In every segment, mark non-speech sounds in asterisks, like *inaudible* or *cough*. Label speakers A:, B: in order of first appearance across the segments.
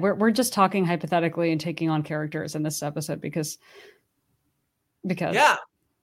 A: We're we're just talking hypothetically and taking on characters in this episode because because
B: yeah.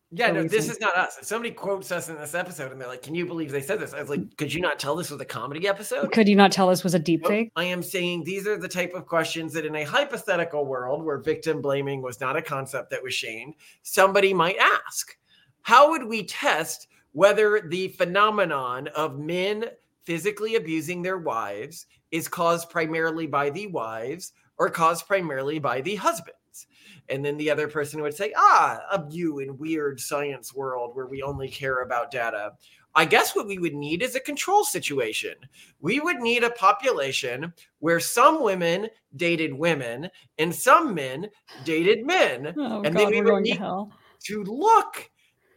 B: Yeah, no, this is not us. If somebody quotes us in this episode and they're like, Can you believe they said this? I was like, Could you not tell this was a comedy episode?
A: Could you not tell this was a deep fake?
B: I am saying these are the type of questions that in a hypothetical world where victim blaming was not a concept that was shamed, somebody might ask. How would we test whether the phenomenon of men physically abusing their wives is caused primarily by the wives or caused primarily by the husbands? And then the other person would say, ah, a you in weird science world where we only care about data. I guess what we would need is a control situation. We would need a population where some women dated women and some men dated men.
A: Oh,
B: and
A: God,
B: then we would
A: going to
B: need to look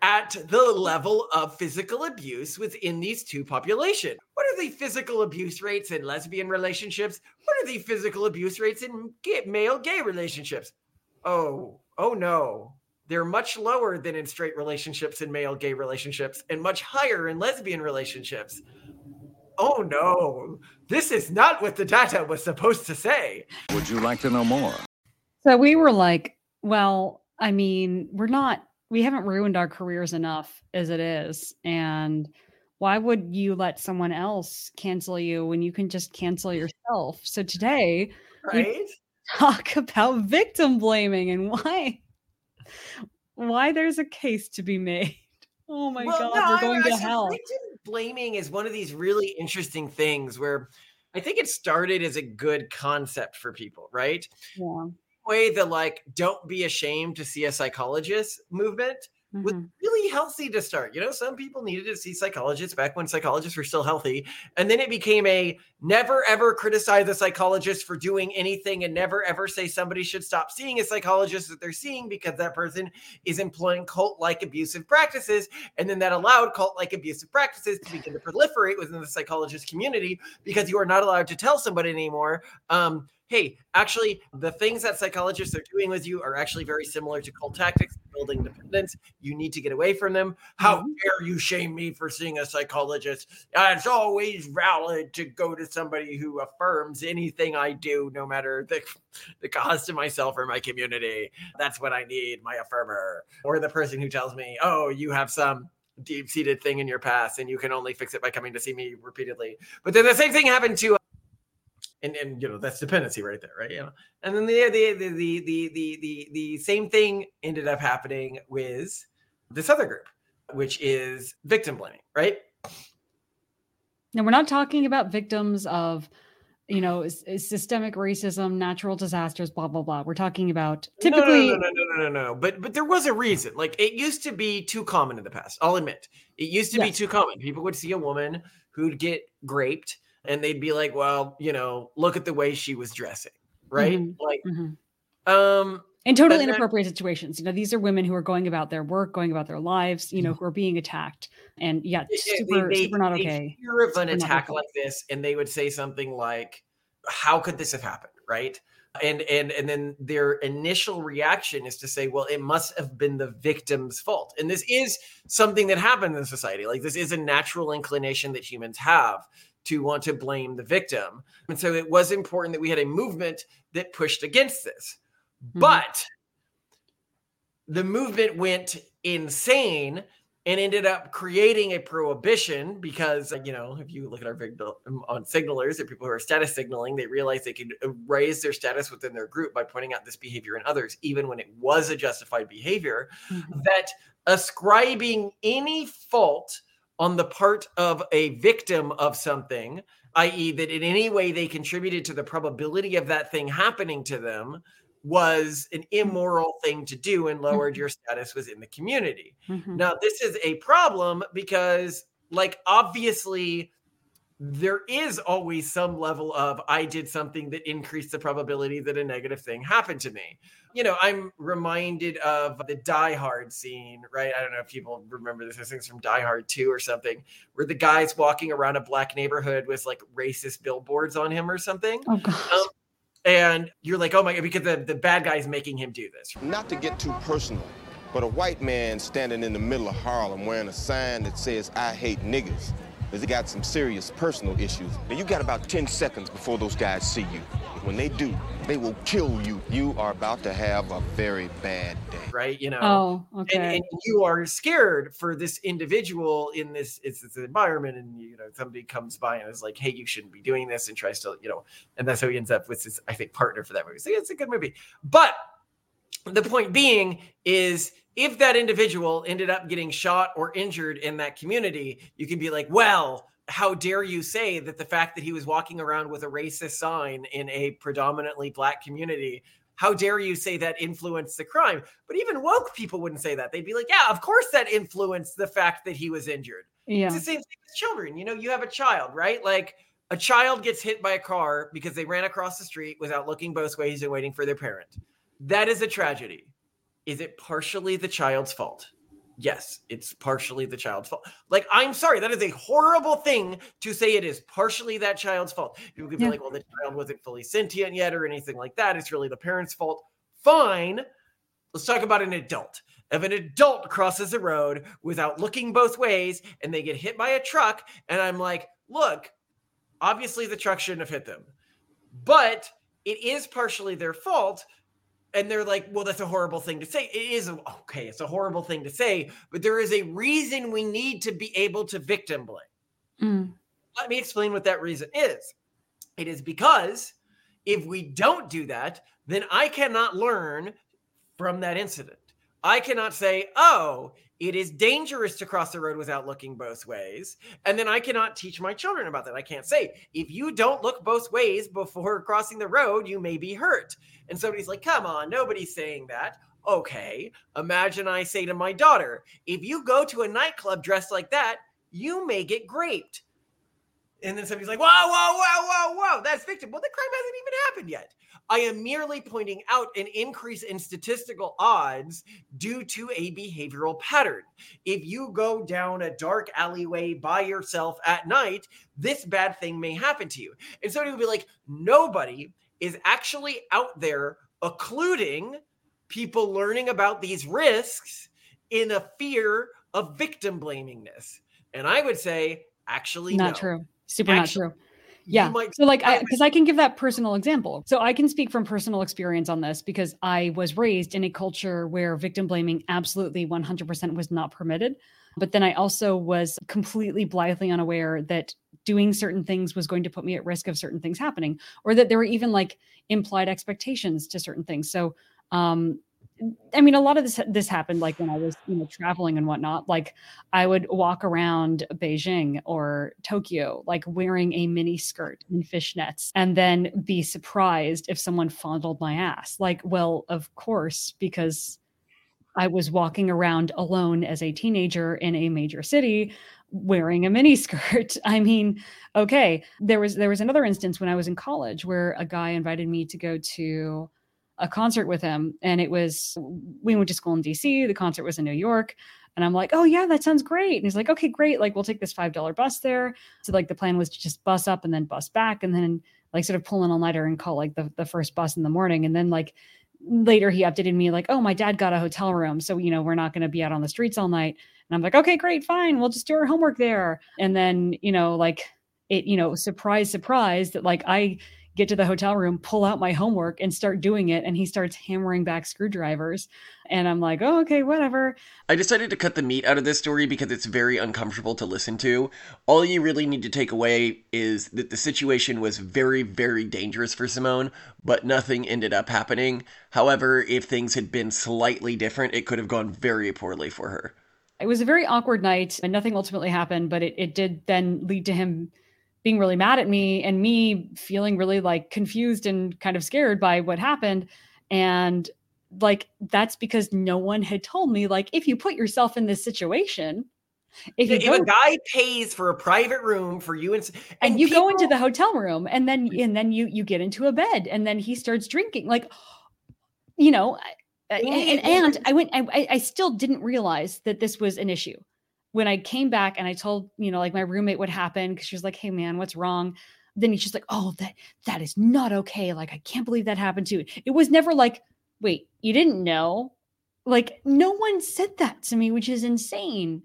B: at the level of physical abuse within these two populations. What are the physical abuse rates in lesbian relationships? What are the physical abuse rates in gay, male gay relationships? Oh, oh no. They're much lower than in straight relationships and male gay relationships, and much higher in lesbian relationships. Oh no, this is not what the data was supposed to say.
C: Would you like to know more?
A: So we were like, well, I mean, we're not, we haven't ruined our careers enough as it is. And why would you let someone else cancel you when you can just cancel yourself? So today,
B: Right? *laughs*
A: talk about victim blaming and why why there's a case to be made. *laughs* Oh my god,
B: no,
A: we're going
B: I
A: to
B: said
A: hell.
B: Victim blaming is one of these really interesting things where I think it started as a good concept for people, right?
A: Yeah.
B: Way the like, don't be ashamed to see a psychologist movement was
A: Mhm.
B: really healthy to start. You know, some people needed to see psychologists back when psychologists were still healthy. And then it became a never ever criticize a psychologist for doing anything and never ever say somebody should stop seeing a psychologist that they're seeing because that person is employing cult like abusive practices. And then that allowed cult like abusive practices to begin to proliferate within the psychologist community because you are not allowed to tell somebody anymore. Um, hey, actually, the things that psychologists are doing with you are actually very similar to cult tactics, building dependence. You need to get away from them. How mm-hmm. dare you shame me for seeing a psychologist? It's always valid to go to somebody who affirms anything I do, no matter the, the cost to myself or my community. That's what I need, my affirmer. Or the person who tells me, oh, you have some deep seated thing in your past and you can only fix it by coming to see me repeatedly. But then the same thing happened to and and you know that's dependency right there, right? You know, and then the the the the the the the, the same thing ended up happening with this other group, which is victim blaming, right?
A: Now we're not talking about victims of you know s- systemic racism, natural disasters, blah blah blah. We're talking about
B: No, no,
A: typically
B: no, no, no, no, no, no. But but there was a reason. Like it used to be too common in the past. I'll admit, it used to be too common. People would see a woman who'd get raped, and they'd be like, "Well, you know, look at the way she was dressing." Right?
A: Mhm.
B: Like,
A: Mhm.
B: um,
A: in totally inappropriate situations. You know, these are women who are going about their work, going about their lives, you know, who are being attacked. And yeah,
B: Yeah, yeah,
A: super, super not okay.
B: hear of an
A: Super
B: attack
A: okay.
B: like this, and they would say something like, "How could this have happened?" Right? And and and then their initial reaction is to say, "Well, it must have been the victim's fault." And this is something that happens in society. Like this is a natural inclination that humans have to want to blame the victim. And so it was important that we had a movement that pushed against this.
A: Mhm.
B: But the movement went insane and ended up creating a prohibition because you know if you look at our victim on signalers or people who are status signaling they realize they could raise their status within their group by pointing out this behavior in others even when it was a justified behavior
A: Mhm.
B: that ascribing any fault on the part of a victim of something i.e that in any way they contributed to the probability of that thing happening to them was an immoral thing to do and lowered your status within the community.
A: Mhm.
B: now, this is a problem because, like, obviously, there is always some level of I did something that increased the probability that a negative thing happened to me. You know, I'm reminded of the Die Hard scene, right? I don't know if people remember this. This thing's from Die Hard 2 or something, where the guy's walking around a black neighborhood with like racist billboards on him or something.
A: Oh god.
B: Um, and you're like, oh my God, because the, the bad guy's making him do this.
D: Not to get too personal, but a white man standing in the middle of Harlem wearing a sign that says, I hate niggas.
C: Is he got some serious personal issues. And you got about 10 seconds before those guys see you. When they do, they will kill you. You are about to have a very bad day.
B: Right? You know.
A: Oh, okay.
B: And, and you are scared for this individual in this it's this environment, and you know somebody comes by and is like, "Hey, you shouldn't be doing this," and tries to, you know, and that's how he ends up with his, I think, partner for that movie. So it's a good movie, but the point being is if that individual ended up getting shot or injured in that community, you can be like, well, how dare you say that the fact that he was walking around with a racist sign in a predominantly black community, how dare you say that influenced the crime? But even woke people wouldn't say that. They'd be like, yeah, of course that influenced the fact that he was injured.
A: Yeah.
B: It's the same thing with children. You know, you have a child, right? Like a child gets hit by a car because they ran across the street without looking both ways and waiting for their parent. That is a tragedy. Is it partially the child's fault? Yes, it's partially the child's fault. Like, I'm sorry, that is a horrible thing to say it is partially that child's fault. People could
A: Yeah.
B: be like, well, the child wasn't fully sentient yet or anything like that. It's really the parent's fault. Fine. Let's talk about an adult. If an adult crosses the road without looking both ways and they get hit by a truck, and I'm like, look, obviously the truck shouldn't have hit them, but it is partially their fault. And they're like, well, that's a horrible thing to say. It is okay, it's a horrible thing to say, but there is a reason we need to be able to victim blame.
A: Mm.
B: Let me explain what that reason is. It is because if we don't do that, then I cannot learn from that incident. I cannot say, oh, it is dangerous to cross the road without looking both ways. And then I cannot teach my children about that. I can't say, if you don't look both ways before crossing the road, you may be hurt. And somebody's like, come on, nobody's saying that. Okay, imagine I say to my daughter, if you go to a nightclub dressed like that, you may get raped. And then somebody's like, whoa, whoa, whoa, whoa, whoa, that's victim. Well, the crime hasn't even happened yet. I am merely pointing out an increase in statistical odds due to a behavioral pattern. If you go down a dark alleyway by yourself at night, this bad thing may happen to you. And somebody it would be like, nobody is actually out there occluding people learning about these risks in a fear of victim blamingness. And I would say, actually,
A: Not
B: no.
A: true. Super
B: Actually,
A: not true. Yeah.
B: Might
A: So like I
B: I-
A: because I can give that personal example. So I can speak from personal experience on this because I was raised in a culture where victim blaming absolutely 100% was not permitted. But then I also was completely blithely unaware that doing certain things was going to put me at risk of certain things happening or that there were even like implied expectations to certain things. So um I mean, a lot of this this happened like when I was, you know, traveling and whatnot. Like, I would walk around Beijing or Tokyo, like wearing a mini skirt and fishnets, and then be surprised if someone fondled my ass. Like, well, of course, because I was walking around alone as a teenager in a major city wearing a mini *laughs* skirt. I mean, okay, there was there was another instance when I was in college where a guy invited me to go to a concert with him and it was we went to school in DC, the concert was in New York. And I'm like, oh yeah, that sounds great. And he's like, okay, great. Like we'll take this five dollar bus there. So like the plan was to just bus up and then bus back and then like sort of pull an all nighter and call like the, the first bus in the morning. And then like later he updated me like, oh, my dad got a hotel room. So, you know, we're not going to be out on the streets all night. And I'm like, okay, great, fine. We'll just do our homework there. And then, you know, like it, you know, surprise, surprise that like I get to the hotel room, pull out my homework and start doing it. And he starts hammering back screwdrivers. And I'm like, oh, okay, whatever.
D: I decided to cut the meat out of this story because it's very uncomfortable to listen to. All you really need to take away is that the situation was very, very dangerous for Simone, but nothing ended up happening. However, if things had been slightly different, it could have gone very poorly for her.
A: It was a very awkward night and nothing ultimately happened, but it, it did then lead to him being really mad at me and me feeling really like confused and kind of scared by what happened. And like that's because no one had told me, like, if you put yourself in this situation, if
B: if
A: go
B: a guy pays for a private room for you and s-
A: and you go into the hotel room and then and then you you get into a bed and then he starts drinking like you know and, and, and i went I- I still didn't realize that this was an issue when i came back and i told you know like my roommate what happened because she was like hey man what's wrong then he's just like oh that that is not okay like i can't believe that happened to you it was never like wait you didn't know like no one said that to me which is insane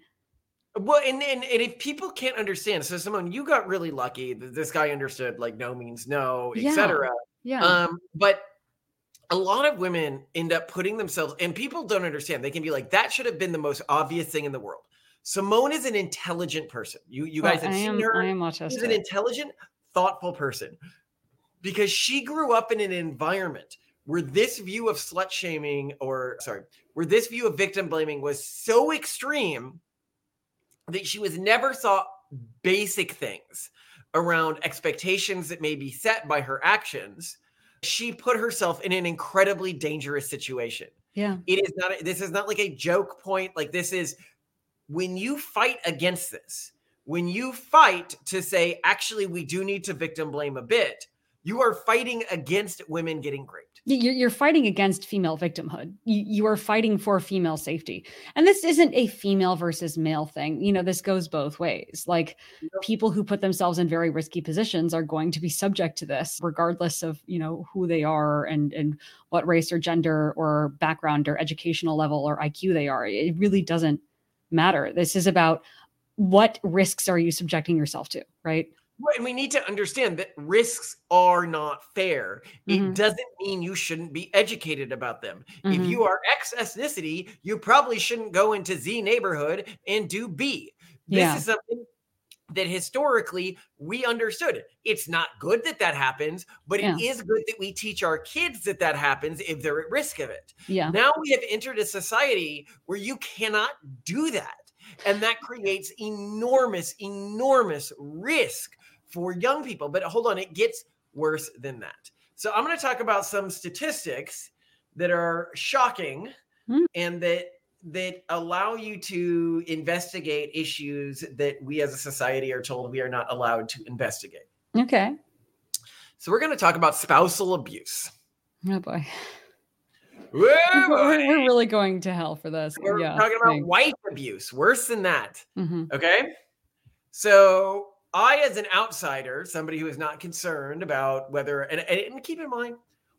B: Well, and, and and if people can't understand, so Simone, you got really lucky. that This guy understood like no means no,
A: Yeah.
B: etc.
A: Yeah.
B: Um, but a lot of women end up putting themselves, and people don't understand. They can be like, that should have been the most obvious thing in the world. Simone is an intelligent person. You you
A: Well,
B: guys have
A: I
B: seen
A: am,
B: her.
A: I am
B: She's an intelligent, thoughtful person because she grew up in an environment where this view of slut shaming, or sorry, where this view of victim blaming was so extreme that she was never taught basic things around expectations that may be set by her actions. She put herself in an incredibly dangerous situation
A: Yeah.
B: it is not this is not like a joke point like this is when you fight against this when you fight to say actually we do need to victim blame a bit you are fighting against women getting raped
A: You're, you're fighting against female victimhood. You, you are fighting for female safety. And this isn't a female versus male thing. You know, this goes both ways. Like people who put themselves in very risky positions are going to be subject to this, regardless of, you know, who they are and, and what race or gender or background or educational level or IQ they are. It really doesn't matter. This is about what risks are you subjecting yourself to, right?
B: Well, and we need to understand that risks are not fair it
A: Mhm.
B: doesn't mean you shouldn't be educated about them if
A: Mhm.
B: you are x ethnicity you probably shouldn't go into z neighborhood and do b this
A: Yeah.
B: is something that historically we understood. It's not good that that happens, but it is good that we teach our kids that that happens if they're at risk of it.
A: Yeah.
B: Now we have entered a society where you cannot do that. And that creates enormous, enormous risk for young people. But hold on, it gets worse than that. So I'm going to talk about some statistics that are shocking
A: Hmm.
B: and that that allow you to investigate issues that we as a society are told we are not allowed to investigate.
A: Okay.
B: So we're going to talk about spousal abuse.
A: Oh boy. We're, *laughs* we're really going to hell for this.
B: We're
A: yeah.
B: talking about
A: thanks.
B: wife abuse, worse than that.
A: Mhm.
B: Okay. So I, as an outsider, somebody who is not concerned about whether, and, and keep in mind,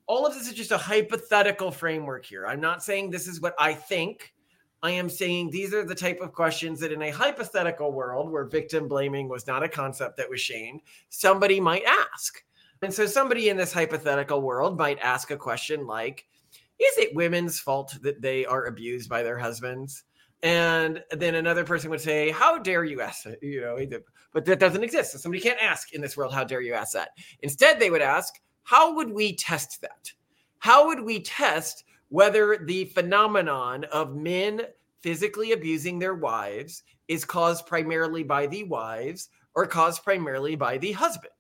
B: all of this is just a hypothetical framework here. I'm not saying this is what I think. I am saying these are the type of questions that in a hypothetical world where victim blaming was not a concept that was shamed, somebody might ask. And so somebody in this hypothetical world might ask a question like, is it women's fault that they are abused by their husbands? And then another person would say, How dare you ask that? You know, but that doesn't exist. So somebody can't ask in this world, How dare you ask that? Instead, they would ask, How would we test that? How would we test whether the phenomenon of men physically abusing their wives is caused primarily by the wives or caused primarily by the husbands?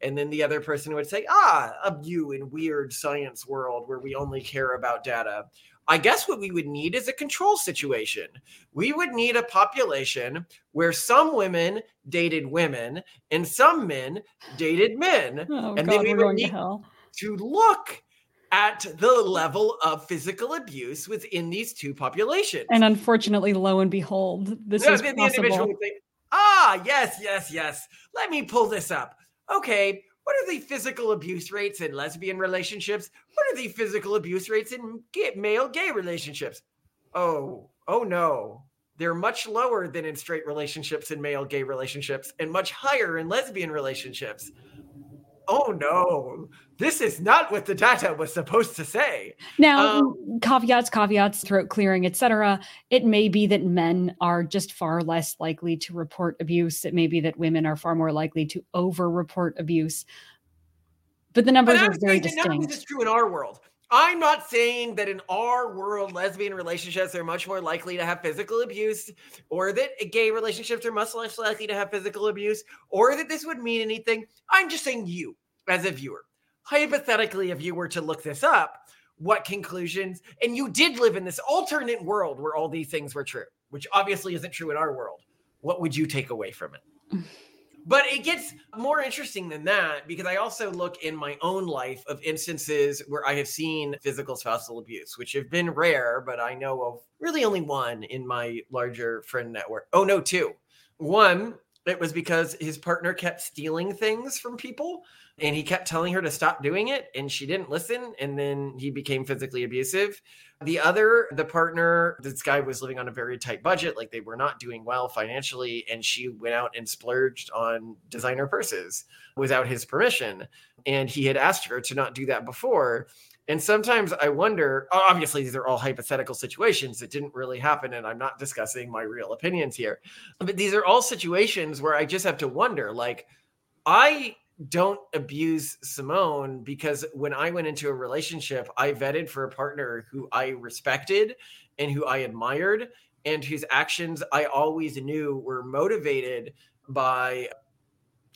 B: And then the other person would say, Ah, a you in weird science world where we only care about data. I guess what we would need is a control situation. We would need a population where some women dated women and some men dated men
A: Oh
B: And
A: god,
B: then we would
A: going to
B: need- to look at the level of physical abuse within these two populations.
A: And unfortunately, lo and behold, this
B: No,
A: is
B: the individual
A: possible.
B: would say, ah, yes, yes, yes. Let me pull this up. Okay, what are the physical abuse rates in lesbian relationships? What are the physical abuse rates in gay, male gay relationships? Oh, oh no. They're much lower than in straight relationships and male gay relationships, and much higher in lesbian relationships. Oh no, this is not what the data was supposed to say.
A: Now,
B: Um,
A: caveats, caveats, throat clearing, etc. It may be that men are just far less likely to report abuse. It may be that women are far more likely to over-report abuse. But the numbers
B: But
A: are very
B: saying that none this
A: distinct.
B: is true in our world. I'm not saying that in our world, lesbian relationships are much more likely to have physical abuse, or that gay relationships are much less likely to have physical abuse, or that this would mean anything. I'm just saying you, as a viewer. Hypothetically, if you were to look this up, what conclusions, and you did live in this alternate world where all these things were true, which obviously isn't true in our world, what would you take away from it? *laughs* But it gets more interesting than that because I also look in my own life of instances where I have seen physical spousal abuse, which have been rare, but I know of really only one in my larger friend network. Oh, no, two. One, it was because his partner kept stealing things from people. And he kept telling her to stop doing it and she didn't listen and then he became physically abusive the other the partner this guy was living on a very tight budget like they were not doing well financially and she went out and splurged on designer purses without his permission and he had asked her to not do that before and sometimes I wonder, obviously, these are all hypothetical situations that didn't really happen. And I'm not discussing my real opinions here. But these are all situations where I just have to wonder like, I don't abuse Simone because when I went into a relationship, I vetted for a partner who I respected and who I admired and whose actions I always knew were motivated by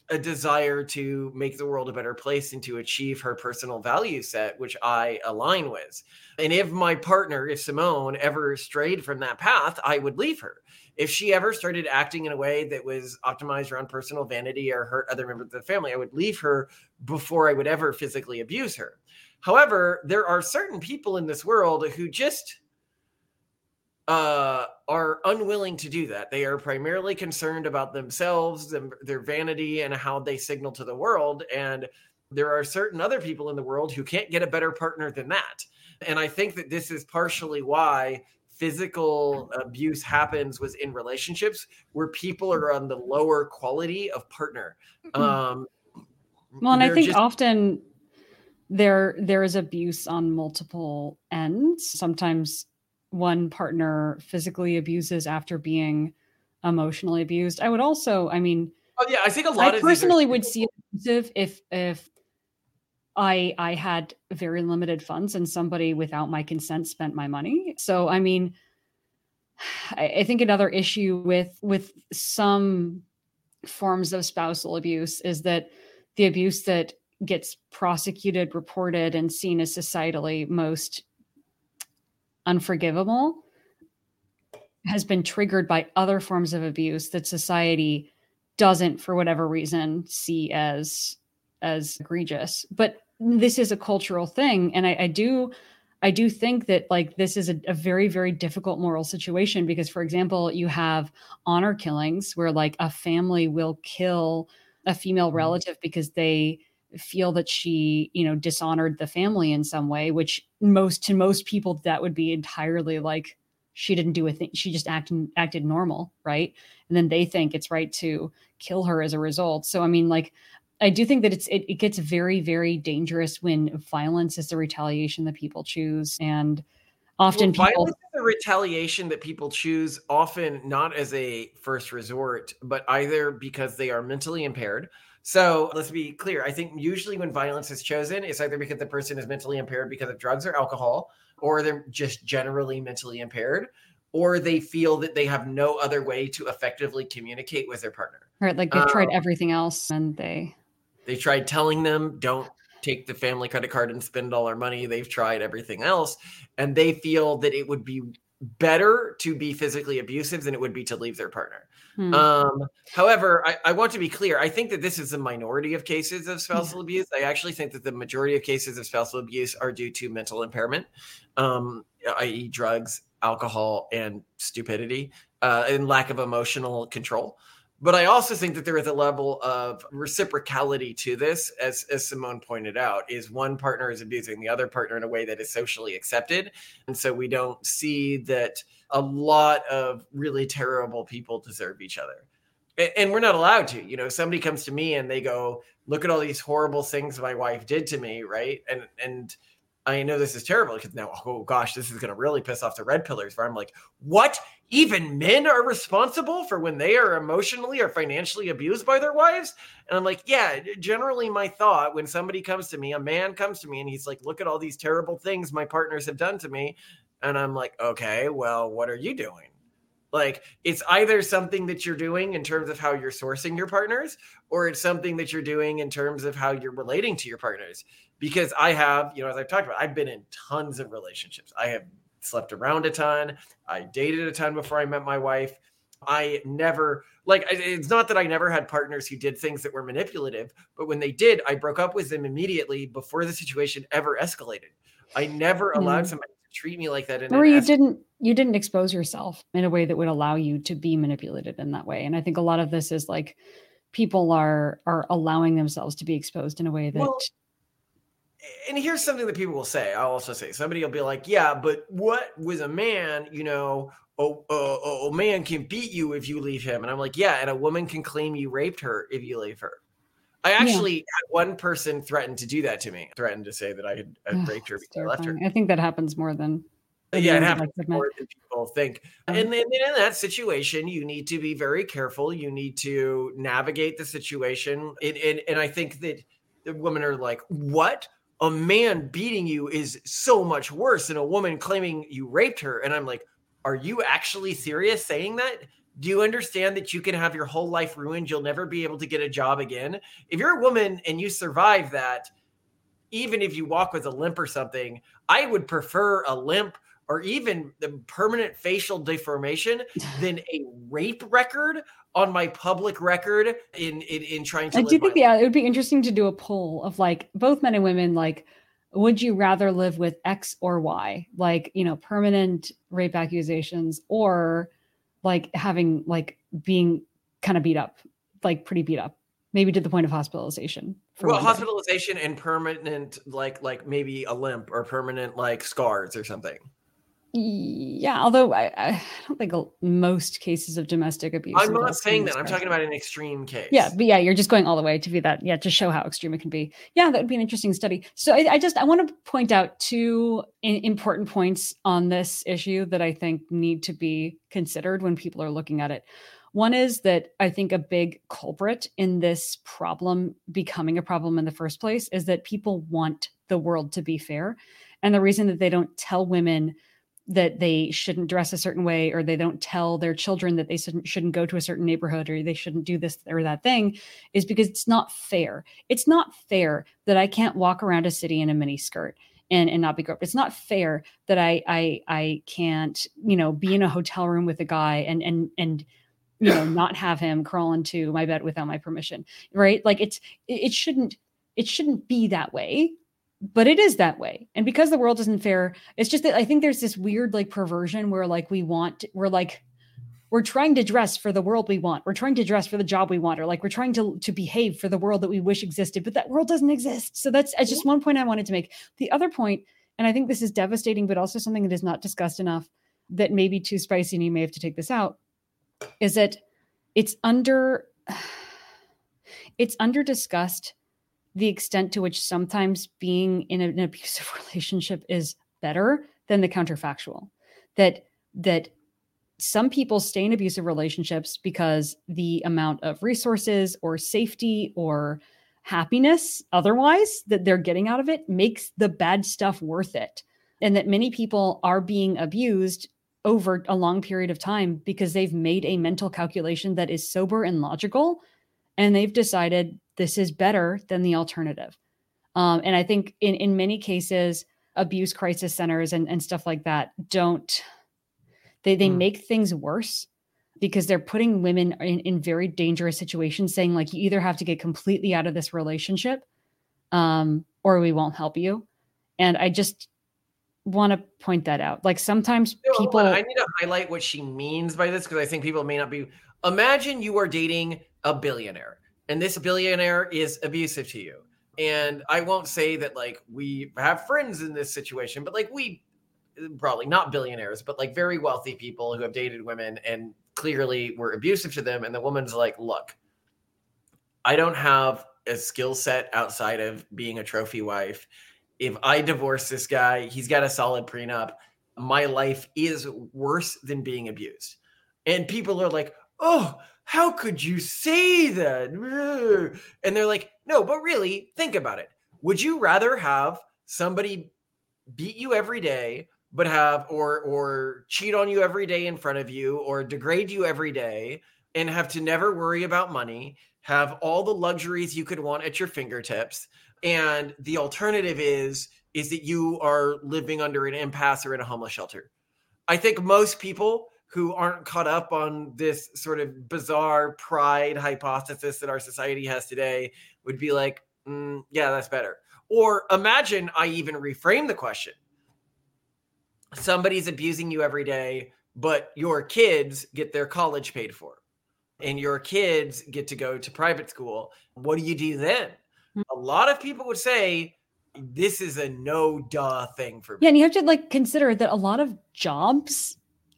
B: a desire to make the world a better place and to achieve her personal value set, which I align with. And if my partner, if Simone ever strayed from that path, I would leave her. If she ever started acting in a way that was optimized around personal vanity or hurt other members of the family, I would leave her before I would ever physically abuse her. However, there are certain people in this world who just uh, are unwilling to do that. They are primarily concerned about themselves, and their vanity, and how they signal to the world. And there are certain other people in the world who can't get a better partner than that. And I think that this is partially why physical abuse happens was in relationships where people are on the lower quality of partner. Mm-hmm. Um,
A: well, and I think just- often there there is abuse on multiple ends. Sometimes one partner physically abuses after being emotionally abused. I would also, I mean,
B: oh yeah, I think a lot.
A: I personally are- would see it abusive if if I I had very limited funds and somebody without my consent spent my money. So I mean, *sighs* I, think another issue with with some forms of spousal abuse is that the abuse that gets prosecuted, reported, and seen as societally most unforgivable has been triggered by other forms of abuse that society doesn't for whatever reason see as as egregious but this is a cultural thing and I, I do i do think that like this is a, a very very difficult moral situation because for example you have honor killings where like a family will kill a female mm-hmm. relative because they feel that she you know dishonored the family in some way which most to most people that would be entirely like she didn't do a thing she just acted acted normal right and then they think it's right to kill her as a result so i mean like i do think that it's it, it gets very very dangerous when violence is the retaliation that people choose and often well, people violence
B: is the retaliation that people choose often not as a first resort but either because they are mentally impaired so let's be clear. I think usually when violence is chosen, it's either because the person is mentally impaired because of drugs or alcohol, or they're just generally mentally impaired, or they feel that they have no other way to effectively communicate with their partner.
A: Right. Like they've um, tried everything else and they
B: they tried telling them, don't take the family credit card and spend all our money. They've tried everything else. And they feel that it would be better to be physically abusive than it would be to leave their partner. Hmm. Um, however, I, I, want to be clear. I think that this is a minority of cases of spousal yeah. abuse. I actually think that the majority of cases of spousal abuse are due to mental impairment, um, i.e., drugs, alcohol, and stupidity, uh, and lack of emotional control. But I also think that there is a level of reciprocality to this, as, as Simone pointed out, is one partner is abusing the other partner in a way that is socially accepted. And so we don't see that a lot of really terrible people deserve each other. And, we're not allowed to. You know, somebody comes to me and they go, look at all these horrible things my wife did to me, right? And and I know this is terrible because now, oh gosh, this is going to really piss off the red pillers. Where I'm like, what? Even men are responsible for when they are emotionally or financially abused by their wives? And I'm like, yeah. Generally, my thought when somebody comes to me, a man comes to me, and he's like, look at all these terrible things my partners have done to me, and I'm like, okay, well, what are you doing? Like, it's either something that you're doing in terms of how you're sourcing your partners, or it's something that you're doing in terms of how you're relating to your partners because I have, you know, as I've talked about, I've been in tons of relationships. I have slept around a ton. I dated a ton before I met my wife. I never like it's not that I never had partners who did things that were manipulative, but when they did, I broke up with them immediately before the situation ever escalated. I never allowed mm. somebody to treat me like that.
A: or you es- didn't you didn't expose yourself in a way that would allow you to be manipulated in that way. And I think a lot of this is like people are are allowing themselves to be exposed in a way that well,
B: and here's something that people will say i'll also say somebody will be like yeah but what with a man you know oh, oh, a man can beat you if you leave him and i'm like yeah and a woman can claim you raped her if you leave her i actually yeah. had one person threaten to do that to me threatened to say that i had, raped her because i left her
A: i think that happens more than
B: yeah, it happens more than people think. Um, and then in that situation, you need to be very careful. You need to navigate the situation. And, and, and I think that the women are like, what? A man beating you is so much worse than a woman claiming you raped her. And I'm like, are you actually serious saying that? Do you understand that you can have your whole life ruined? You'll never be able to get a job again. If you're a woman and you survive that, even if you walk with a limp or something, I would prefer a limp or even the permanent facial deformation *laughs* than a rape record on my public record in in, in trying to
A: I do think yeah, it would be interesting to do a poll of like both men and women like would you rather live with X or Y? Like, you know, permanent rape accusations or like having like being kind of beat up, like pretty beat up, maybe to the point of hospitalization.
B: well, hospitalization and permanent, like like maybe a limp or permanent like scars or something.
A: Yeah, although I, I, don't think most cases of domestic abuse.
B: I'm not saying that. I'm talking about an extreme case.
A: Yeah, but yeah, you're just going all the way to be that. Yeah, to show how extreme it can be. Yeah, that would be an interesting study. So I, I just I want to point out two important points on this issue that I think need to be considered when people are looking at it. One is that I think a big culprit in this problem becoming a problem in the first place is that people want the world to be fair. And the reason that they don't tell women that they shouldn't dress a certain way or they don't tell their children that they shouldn't go to a certain neighborhood or they shouldn't do this or that thing is because it's not fair. It's not fair that I can't walk around a city in a mini skirt and, and not be groped. It's not fair that I I I can't, you know, be in a hotel room with a guy and and and you know not have him crawl into my bed without my permission. Right? Like it's it shouldn't it shouldn't be that way but it is that way. And because the world isn't fair it's just that i think there's this weird like perversion where like we want we're like we're trying to dress for the world we want. We're trying to dress for the job we want or like we're trying to to behave for the world that we wish existed but that world doesn't exist. So that's, that's just one point i wanted to make. The other point and i think this is devastating but also something that is not discussed enough that may be too spicy and you may have to take this out is that it's under *sighs* it's under discussed the extent to which sometimes being in an abusive *laughs* relationship is better than the counterfactual. That that some people stay in abusive relationships because the amount of resources or safety or happiness otherwise that they're getting out of it makes the bad stuff worth it. And that many people are being abused over a long period of time because they've made a mental calculation that is sober and logical and they've decided this is better than the alternative. Um, and I think in, in many cases, abuse crisis centers and, and stuff like that don't, they, they mm. make things worse because they're putting women in, in very dangerous situations, saying, like, you either have to get completely out of this relationship um, or we won't help you. And I just want to point that out. Like sometimes people.
B: I need to highlight what she means by this because I think people may not be. Imagine you are dating a billionaire and this billionaire is abusive to you. And I won't say that like we have friends in this situation, but like we probably not billionaires, but like very wealthy people who have dated women and clearly were abusive to them. And the woman's like, look, I don't have a skill set outside of being a trophy wife. If I divorce this guy, he's got a solid prenup. My life is worse than being abused. And people are like, oh, how could you say that? And they're like, no, but really, think about it. Would you rather have somebody beat you every day, but have or or cheat on you every day in front of you, or degrade you every day, and have to never worry about money, have all the luxuries you could want at your fingertips, and the alternative is is that you are living under an impasse or in a homeless shelter. I think most people who aren't caught up on this sort of bizarre pride hypothesis that our society has today would be like, mm, yeah, that's better. Or imagine I even reframe the question somebody's abusing you every day, but your kids get their college paid for. and your kids get to go to private school, what do you do then?
A: Mm.
B: A lot of people would say this is a no duh thing for me.
A: Yeah, and you have to like consider that a lot of jobs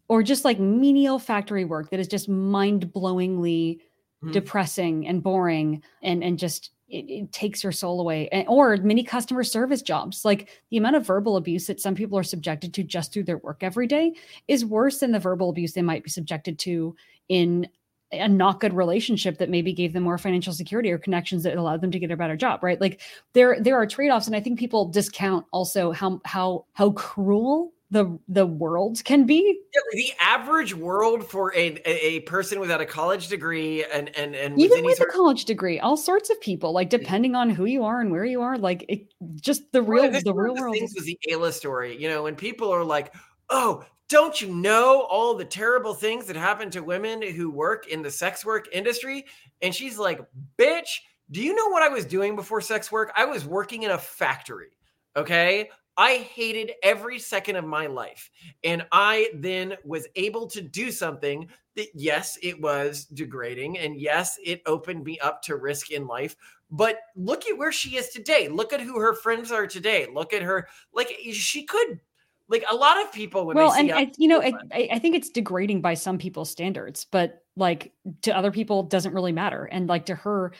A: or just like menial factory work that is just mind-blowingly
B: Mhm.
A: depressing and boring and and just it, it takes your soul away and, or many customer service jobs like the amount of verbal abuse that some people are subjected to just through their work every day is worse than the verbal abuse they might be subjected to in a not good relationship that maybe gave them more financial security or connections that allowed them to get a better job right like there there are trade-offs and i think people discount also how how how cruel the the world can be
B: the average world for a, a, a person without a college degree and and and with
A: even with a college degree all sorts of people like depending on who you are and where you are like it just the real
B: this
A: the real
B: the
A: world
B: things was the Aella story. You know, when people are like, "Oh, don't you know all the terrible things that happen to women who work in the sex work industry?" And she's like, "Bitch, do you know what I was doing before sex work? I was working in a factory. Okay." I hated every second of my life. And I then was able to do something that, yes, it was degrading. And yes, it opened me up to risk in life. But look at where she is today. Look at who her friends are today. Look at her. Like she could, like a lot of people when
A: well and I, you know I, *laughs* I I think it's degrading by some people's standards but like to other people doesn't really matter and like to her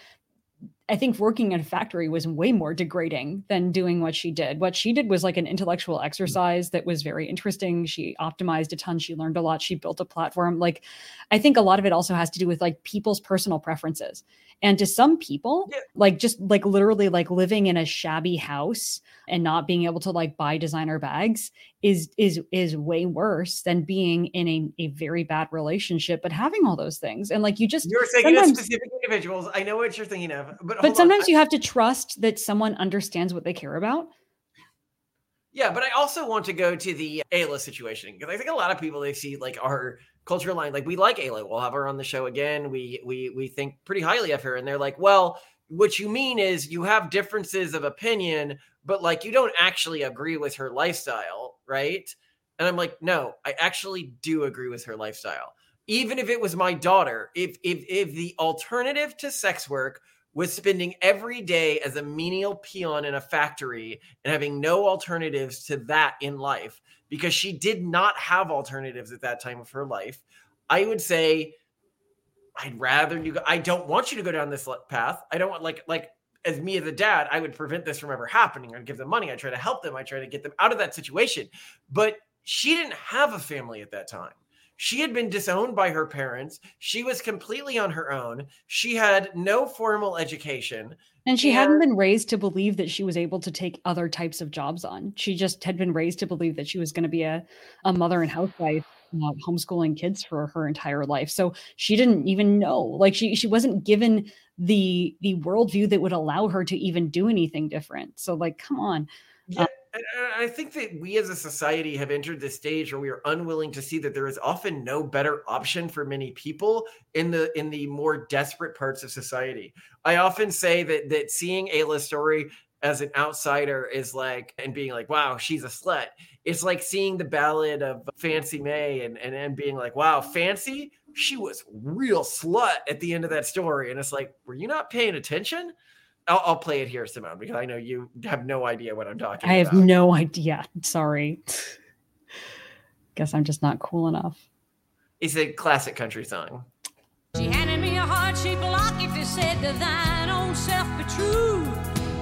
A: I think working in a factory was way more degrading than doing what she did. What she did was like an intellectual mm-hmm. exercise that was very interesting. She optimized a ton. She learned a lot. She built a platform. Like, I think a lot of it also has to do with like people's personal preferences. And to some people,
B: Yeah.
A: like just like literally like living in a shabby house and not being able to like buy designer bags is is is way worse than being in a, a very bad relationship but having all those things and like you just
B: you're thinking of specific individuals. I know what you're thinking of, but
A: but
B: hold on.
A: sometimes you have to trust that someone understands what they care about
B: Yeah, but I also want to go to the Aella situation because I think a lot of people they see like our culture line, like we like Aella, we'll have her on the show again. We we we think pretty highly of her, and they're like, well, what you mean is you have differences of opinion, but like you don't actually agree with her lifestyle, right? And I'm like, no, I actually do agree with her lifestyle. Even if it was my daughter, if if if the alternative to sex work was spending every day as a menial peon in a factory and having no alternatives to that in life because she did not have alternatives at that time of her life i would say i'd rather you go i don't want you to go down this path i don't want like like as me as a dad i would prevent this from ever happening i'd give them money i try to help them i try to get them out of that situation but she didn't have a family at that time she had been disowned by her parents. She was completely on her own. She had no formal education.
A: and she hadn't been raised to believe that she was able to take other types of jobs on she just had been raised to believe that she was going to be a, a mother and housewife uh, homeschooling kids for her entire life so she didn't even know like she she wasn't given the the worldview that would allow her to even do anything different so like come on
B: Yeah, uh, and and I think that we as a society have entered this stage where we are unwilling to see that there is often no better option for many people in the in the more desperate parts of society. I often say that that seeing Aella's story as an outsider is like and being like, wow, she's a slut. It's like seeing the ballad of Fancy May and and, and being like, wow, Fancy, she was real slut at the end of that story. And it's like, were you not paying attention? I'll, I'll play it here, Simone, because I know you have no idea what I'm talking about.
A: i have
B: about.
A: no idea sorry guess i'm just not cool enough
B: It's a classic country song.
E: She handed me a heart-shaped locket that said to thine own self be true.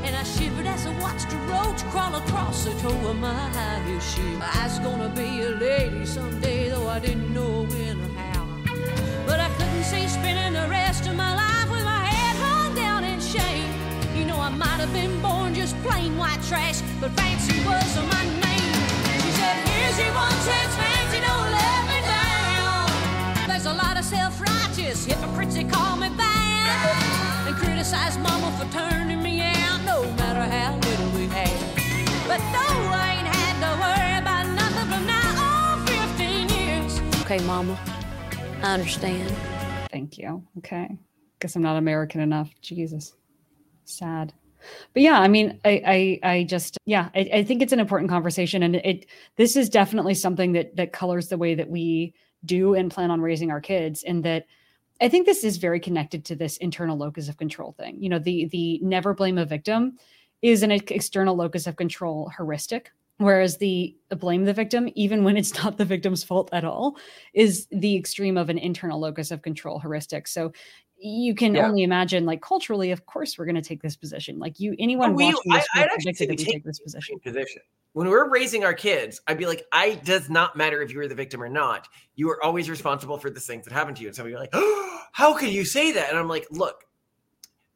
E: And I shivered as I watched a roach crawl across the toe of my high heel shoe. I was gonna be a lady someday, though I didn't know when I might have been born just plain white trash, but fancy was my name. She said, Here's your one chance, fancy, don't let me down. There's a lot of self-righteous hypocrites that call me bad and criticize mama for turning me out no matter how little we had. But though I ain't had to worry about nothing from now on 15 years.
F: Okay, Mama. I understand.
A: Thank you. Okay. Guess I'm not American enough. Jesus. Sad. But yeah, I mean, I I, I just yeah, I, I think it's an important conversation. And it this is definitely something that that colors the way that we do and plan on raising our kids, and that I think this is very connected to this internal locus of control thing. You know, the the never blame a victim is an external locus of control heuristic, whereas the uh, blame the victim, even when it's *laughs* not the victim's fault at all, is the extreme of an internal locus of control heuristic. So you can
B: Yeah.
A: only imagine, like culturally, of course, we're going to take this position. Like you, anyone
B: we-
A: watching this
B: I- actually say we take
A: take this position.
B: position. When we're raising our kids, I'd be like, I does not matter if you were the victim or not. You are always responsible for the things that happen to you. And somebody like, oh, *gasps* how can you say that? And I'm like, look,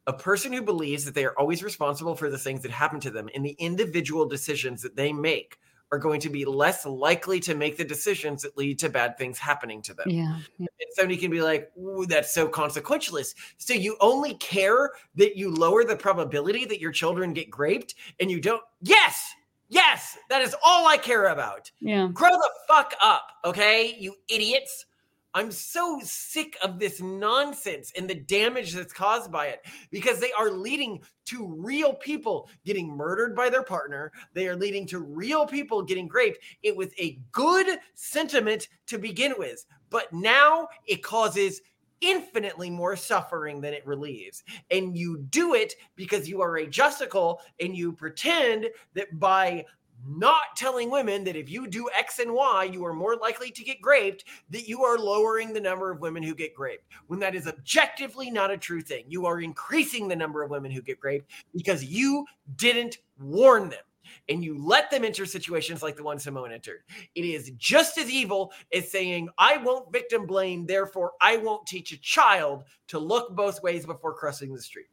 B: a person who believes that they are always responsible for the things that happen to them and the individual decisions that they make are going to be less likely to make the decisions that lead to bad things happening to them.
A: Yeah, yeah.
B: And somebody can be like, Ooh, that's so consequentialist. So you only care that you lower the probability that your children get raped and you don't. Yes, yes, that is all I care about.
A: yeah.
B: Grow the fuck up, okay, you idiots. I'm so sick of this nonsense and the damage that's caused by it because they are leading to real people getting murdered by their partner. They are leading to real people getting raped. It was a good sentiment to begin with, but now it causes infinitely more suffering than it relieves. And you do it because you are a justical and you pretend that by not telling women that if you do X and Y, you are more likely to get raped, that you are lowering the number of women who get raped. When that is objectively not a true thing, you are increasing the number of women who get raped because you didn't warn them. And you let them enter situations like the one Simone entered. It is just as evil as saying, I won't victim blame, therefore I won't teach a child to look both ways before crossing the street.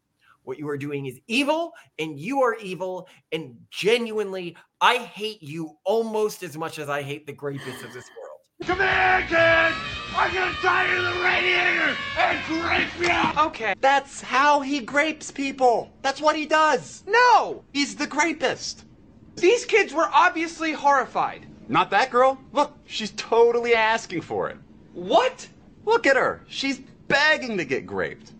B: What you are doing is evil, and you are evil. And genuinely, I hate you almost as much as I hate the rapists of this world.
G: Come here, kid! I'm gonna tie you to the radiator and grape you!
H: Okay, that's how he grapes people. That's what he does. No, he's the grapist. These kids were obviously horrified.
I: Not that girl. Look, she's totally asking for it.
H: What?
I: Look at her. She's begging to get graped.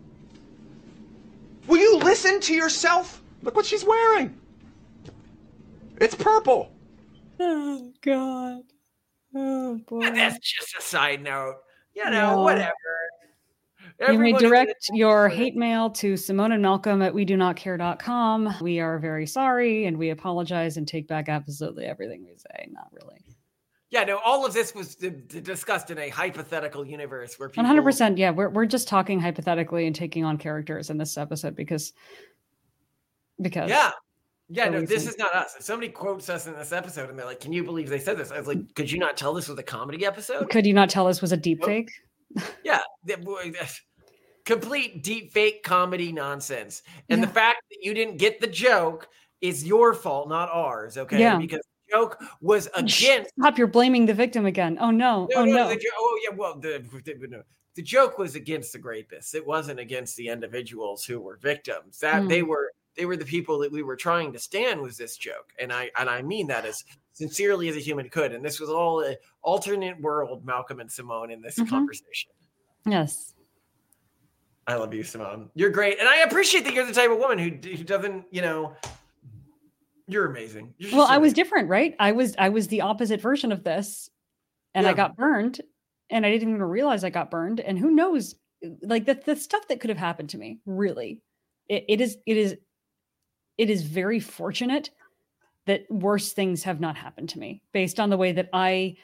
H: Will you listen to yourself?
I: Look what she's wearing. It's purple.
A: Oh God. Oh boy.
B: And that's just a side note. You know,
A: Yeah.
B: whatever.
A: You may direct your hate mail to Simone and Malcolm at we do not care.com. We are very sorry and we apologize and take back absolutely everything we say. Not really.
B: Yeah, no, all of this was d- d- discussed in a hypothetical universe where people.
A: 100%. Yeah, we're, we're just talking hypothetically and taking on characters in this episode because. Because.
B: Yeah. Yeah, no, this is not us. If somebody quotes us in this episode and they're like, "Can you believe they said this?" I was like, "Could you not tell this was a comedy episode?"
A: Could you not tell this was a deep fake? *laughs*
B: Yeah, that boy- that's complete deep fake comedy nonsense. And the fact that you didn't get the joke is your fault, not ours. Okay,
A: Yeah.
B: because joke was against.
A: Stop, you're blaming the victim again. Oh no.
B: No,
A: oh
B: no,
A: no.
B: The, jo- oh yeah, well, the, the no. the joke was against the rapists. It wasn't against the individuals who were victims. That
A: Hmm.
B: they were they were the people that we were trying to stand was this joke, and I and I mean that as sincerely as a human could. And this was all an alternate world, Malcolm and Simone, in this
A: Mhm.
B: conversation.
A: Yes.
B: I love you, Simone. You're great, and I appreciate that you're the type of woman who who doesn't, you know, you're amazing. You're
A: Well,
B: just
A: I was different, right? I was I was the opposite version of this, and I got burned, and I didn't even realize I got burned. And who knows, like the the stuff that could have happened to me. Really, it, it is it is it is very fortunate that worse things have not happened to me based on the way that I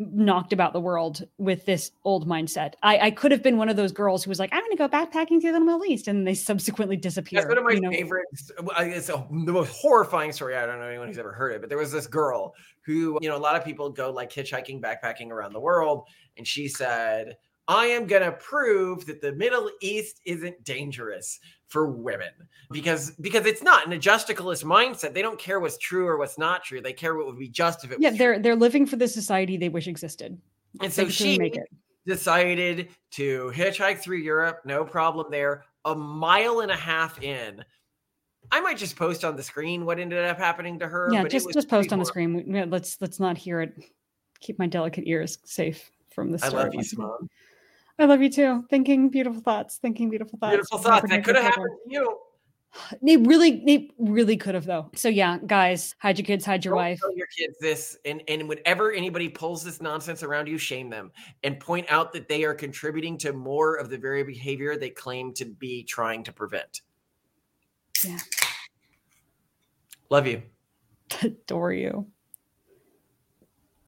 A: knocked about the world with this old mindset. I, I could have been one of those girls who was like, I'm going to go backpacking through the Middle East, and they subsequently disappeared.
B: That's one of my
A: you know?
B: favorites. It's a, oh, the most horrifying story. I don't know anyone who's ever heard it, but there was this girl who, you know, a lot of people go like hitchhiking, backpacking around the world. And she said, I am going to prove that the Middle East isn't dangerous for women mm-hmm. because because it's not an adjusticalist mindset. They don't care what's true or what's not true. They care what would be just if it
A: Yeah, they're they're living for the society they wish existed.
B: And so she decided to hitchhike through Europe, no problem there. A mile and a half in, I might just post on the screen what ended up happening to her.
A: yeah,
B: but it
A: just
B: was
A: just post on the screen. Let's let's not hear it. Keep my delicate ears safe from this.
B: I love you. Simone.
A: I love you too. Thinking beautiful thoughts. Thinking beautiful thoughts.
B: Beautiful thoughts.
A: forget
B: That could have happened to you.
A: They really, they really could have though. So yeah, guys, hide your kids, hide your
B: Don't
A: wife.
B: tell your kids this, and and whenever anybody pulls this nonsense around you, shame them and point out that they are contributing to more of the very behavior they claim to be trying to prevent.
A: Yeah.
B: Love you. *laughs*
A: Adore you.